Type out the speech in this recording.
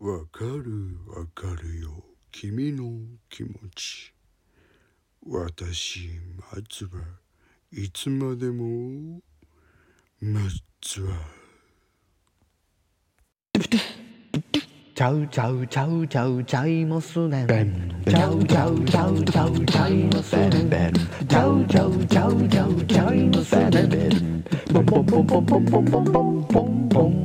わかるわかるよ。君の気持ち。私まずはいつまでもまずは。ちゃうちゃうちゃうちゃうちゃいますねん。ちゃうちゃうちゃうちゃうちゃいますねん。ちゃうちゃうちゃうちゃうちゃいますねん。ポンポンポンポンポンポンポンポン。